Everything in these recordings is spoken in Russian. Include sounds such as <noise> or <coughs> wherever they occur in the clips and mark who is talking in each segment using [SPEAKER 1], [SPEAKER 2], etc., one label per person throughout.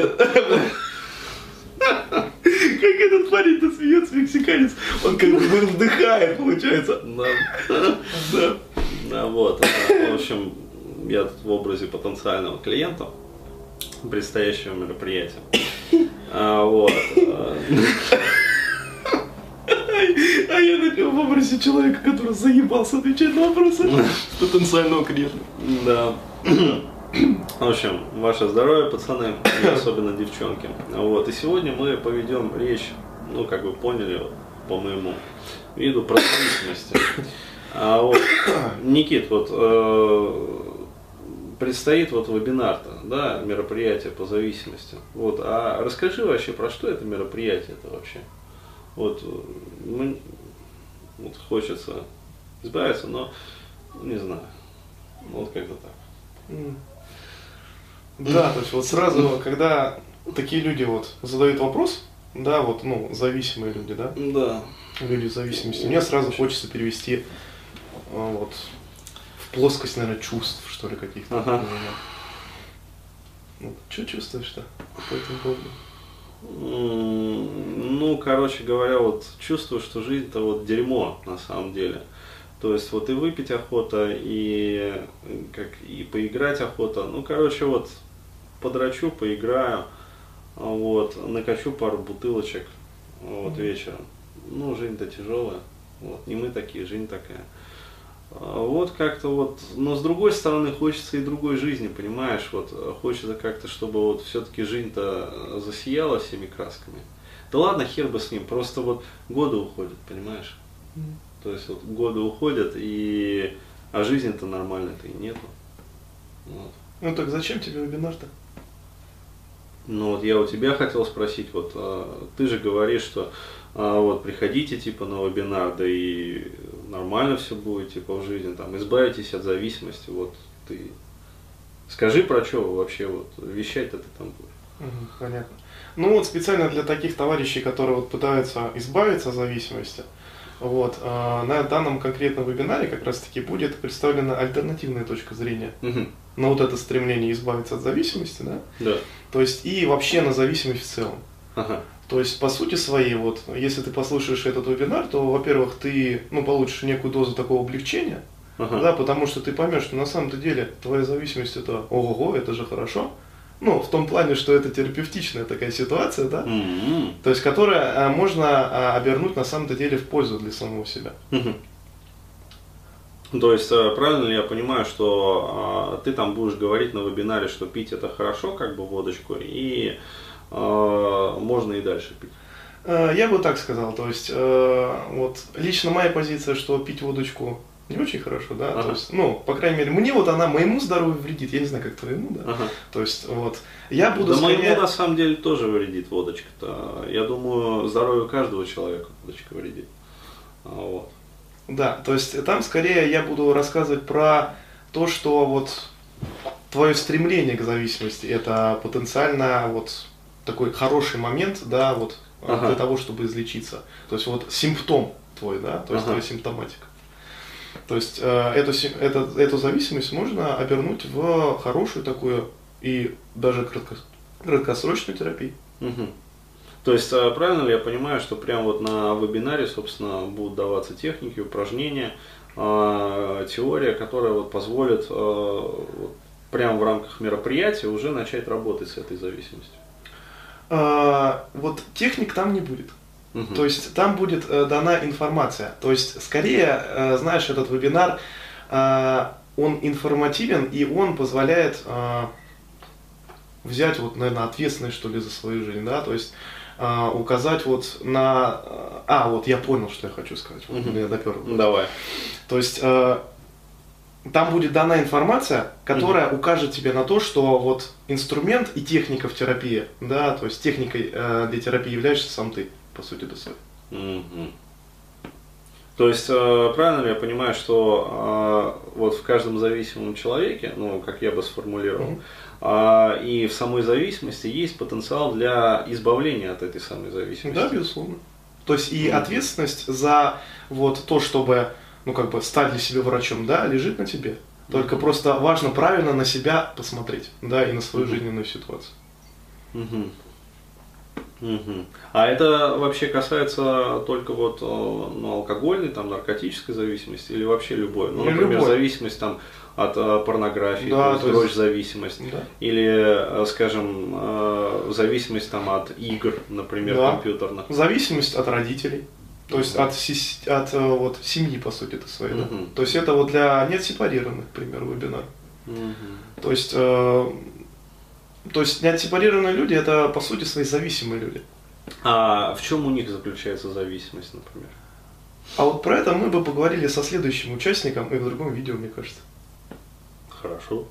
[SPEAKER 1] Нет. Как этот парень-то смеется, мексиканец. Он как бы вдыхает, получается.
[SPEAKER 2] Да.
[SPEAKER 1] Да.
[SPEAKER 2] Да, вот. В общем, я тут в образе потенциального клиента предстоящего мероприятия. А, вот. а,
[SPEAKER 1] я на в образе человека, который заебался отвечать на вопросы <laughs> потенциального клиента.
[SPEAKER 2] Да. В общем, ваше здоровье, пацаны, и <coughs> особенно девчонки. Вот. И сегодня мы поведем речь, ну, как вы поняли, по моему виду, про зависимости. А вот, <coughs> Никит, вот э, предстоит вот вебинар-то, да, мероприятие по зависимости. Вот, а расскажи вообще, про что это мероприятие это вообще? Вот, мы- вот хочется избавиться, но не знаю. Вот как-то так.
[SPEAKER 1] Да, то есть вот сразу, когда такие люди вот задают вопрос, да, вот, ну, зависимые люди, да,
[SPEAKER 2] Да.
[SPEAKER 1] люди в зависимости, мне сразу хочется перевести а, вот в плоскость, наверное, чувств, что ли, каких-то.
[SPEAKER 2] Ага.
[SPEAKER 1] Ну, что чувствуешь-то по этому поводу?
[SPEAKER 2] Ну, короче говоря, вот чувствую, что жизнь-то вот дерьмо на самом деле. То есть вот и выпить охота, и э, как и поиграть охота. Ну, короче, вот подрачу, поиграю, а вот, накачу пару бутылочек вот
[SPEAKER 1] Мгм.
[SPEAKER 2] вечером. Ну, жизнь-то тяжелая. Вот, не мы такие, жизнь такая. А Вот как-то вот, но с другой стороны хочется и другой жизни, понимаешь, вот хочется как-то, чтобы вот все-таки жизнь-то засияла всеми красками. Да ладно, хер бы с ним, просто вот годы уходят, понимаешь? То есть вот годы уходят, и а жизни-то нормальной-то и нету. Вот.
[SPEAKER 1] Ну так зачем тебе вебинар-то?
[SPEAKER 2] Ну вот я у тебя хотел спросить, вот а, ты же говоришь, что а, вот приходите типа на вебинар, да и нормально все будет типа в жизни, там избавитесь от зависимости, вот ты скажи про что вообще вот вещать-то ты там будешь.
[SPEAKER 1] Понятно. Ну вот специально для таких товарищей, которые вот пытаются избавиться от зависимости, вот, а, на данном конкретном вебинаре как раз таки будет представлена альтернативная точка зрения
[SPEAKER 2] Мгм.
[SPEAKER 1] На вот это стремление избавиться от зависимости, да,
[SPEAKER 2] Да.
[SPEAKER 1] то есть и вообще на зависимость в целом.
[SPEAKER 2] Ага.
[SPEAKER 1] То есть, по сути своей, вот, если ты послушаешь этот вебинар, то, во-первых, ты, ну, получишь некую дозу такого облегчения,
[SPEAKER 2] Ага.
[SPEAKER 1] да, потому что ты поймешь, что на самом-то деле твоя зависимость это ого-го, это же хорошо. Ну, в том плане, что это терапевтичная такая ситуация, да,
[SPEAKER 2] М-м.
[SPEAKER 1] то есть, которая а, можно а, обернуть на самом-то деле в пользу для самого себя.
[SPEAKER 2] Мгм. То есть, э, правильно ли я понимаю, что а, ты там будешь говорить на вебинаре, что пить это хорошо, как бы водочку, и а, можно и дальше пить?
[SPEAKER 1] Э, Я бы так сказал, то есть, э, вот, лично моя позиция, что пить водочку не очень хорошо, да,
[SPEAKER 2] Ага.
[SPEAKER 1] то есть, ну, по крайней мере, мне вот она моему здоровью вредит, я не знаю, как твоему, да,
[SPEAKER 2] Ага.
[SPEAKER 1] то есть, вот, я буду
[SPEAKER 2] да
[SPEAKER 1] скорее...
[SPEAKER 2] моему на самом деле тоже вредит водочка-то. Я думаю, здоровью каждого человека водочка вредит. А, Вот.
[SPEAKER 1] Да, то есть там скорее я буду рассказывать про то, что вот твое стремление к зависимости это потенциально вот такой хороший момент, да, вот а,
[SPEAKER 2] Ага.
[SPEAKER 1] для того, чтобы излечиться. То есть вот симптом твой, да, то есть
[SPEAKER 2] Ага.
[SPEAKER 1] твоя симптоматика. То есть э, эту, это- эту зависимость можно обернуть в хорошую такую и даже кратко- краткосрочную терапию.
[SPEAKER 2] Мгм. То есть, а, правильно ли я понимаю, что прямо вот на вебинаре, собственно, будут даваться техники, упражнения, а, теория, которая вот позволит а, прямо в рамках мероприятия уже начать работать с этой зависимостью?
[SPEAKER 1] А, вот техник там не будет.
[SPEAKER 2] Мгм.
[SPEAKER 1] То есть там будет э, дана информация. То есть скорее, э, знаешь, этот вебинар, э, он информативен и он позволяет э, взять вот, наверное, ответственность что ли за свою жизнь, да, то есть э, указать вот на, э, а вот я понял, что я хочу сказать, вот
[SPEAKER 2] Мгм.
[SPEAKER 1] я допер.
[SPEAKER 2] Ну, Давай.
[SPEAKER 1] То есть э, там будет дана информация, которая укажет тебе на то, что вот инструмент и техника в терапии, да, то есть техникой э, для терапии являешься сам ты, по сути до своей.
[SPEAKER 2] Мгм. То есть, э, правильно ли я понимаю, что э, вот в каждом зависимом человеке, ну, как я бы сформулировал, а, и в самой зависимости есть потенциал для избавления от этой самой зависимости?
[SPEAKER 1] Да, безусловно. То есть и ответственность за вот то, чтобы, ну как бы стать для себя врачом, да, лежит на тебе. Только
[SPEAKER 2] Мгм.
[SPEAKER 1] просто важно правильно на себя посмотреть, да, и на свою
[SPEAKER 2] Мгм.
[SPEAKER 1] жизненную ситуацию.
[SPEAKER 2] Мгм. Мгм. А это вообще касается только вот э, ну, алкогольной, там, наркотической зависимости или вообще любой? Ну, например,
[SPEAKER 1] любой.
[SPEAKER 2] зависимость там от э, порнографии,
[SPEAKER 1] Да,
[SPEAKER 2] то есть дрочь-зависимость.
[SPEAKER 1] Да.
[SPEAKER 2] Или, э, скажем, зависимость там от игр, например,
[SPEAKER 1] Да.
[SPEAKER 2] компьютерных.
[SPEAKER 1] Зависимость от родителей. То есть от, от вот, семьи, по сути, это своей. да.
[SPEAKER 2] Мгм.
[SPEAKER 1] То есть это вот для нет сепарированных, к примеру, вебинар.
[SPEAKER 2] Мгм.
[SPEAKER 1] То есть, то есть неотсепарированные люди это по сути свои зависимые люди.
[SPEAKER 2] А в чем у них заключается зависимость, например?
[SPEAKER 1] А вот про это мы бы поговорили со следующим участником и в другом видео, мне кажется.
[SPEAKER 2] Хорошо.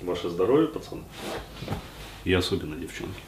[SPEAKER 2] Ваше здоровье, пацаны. И особенно девчонки.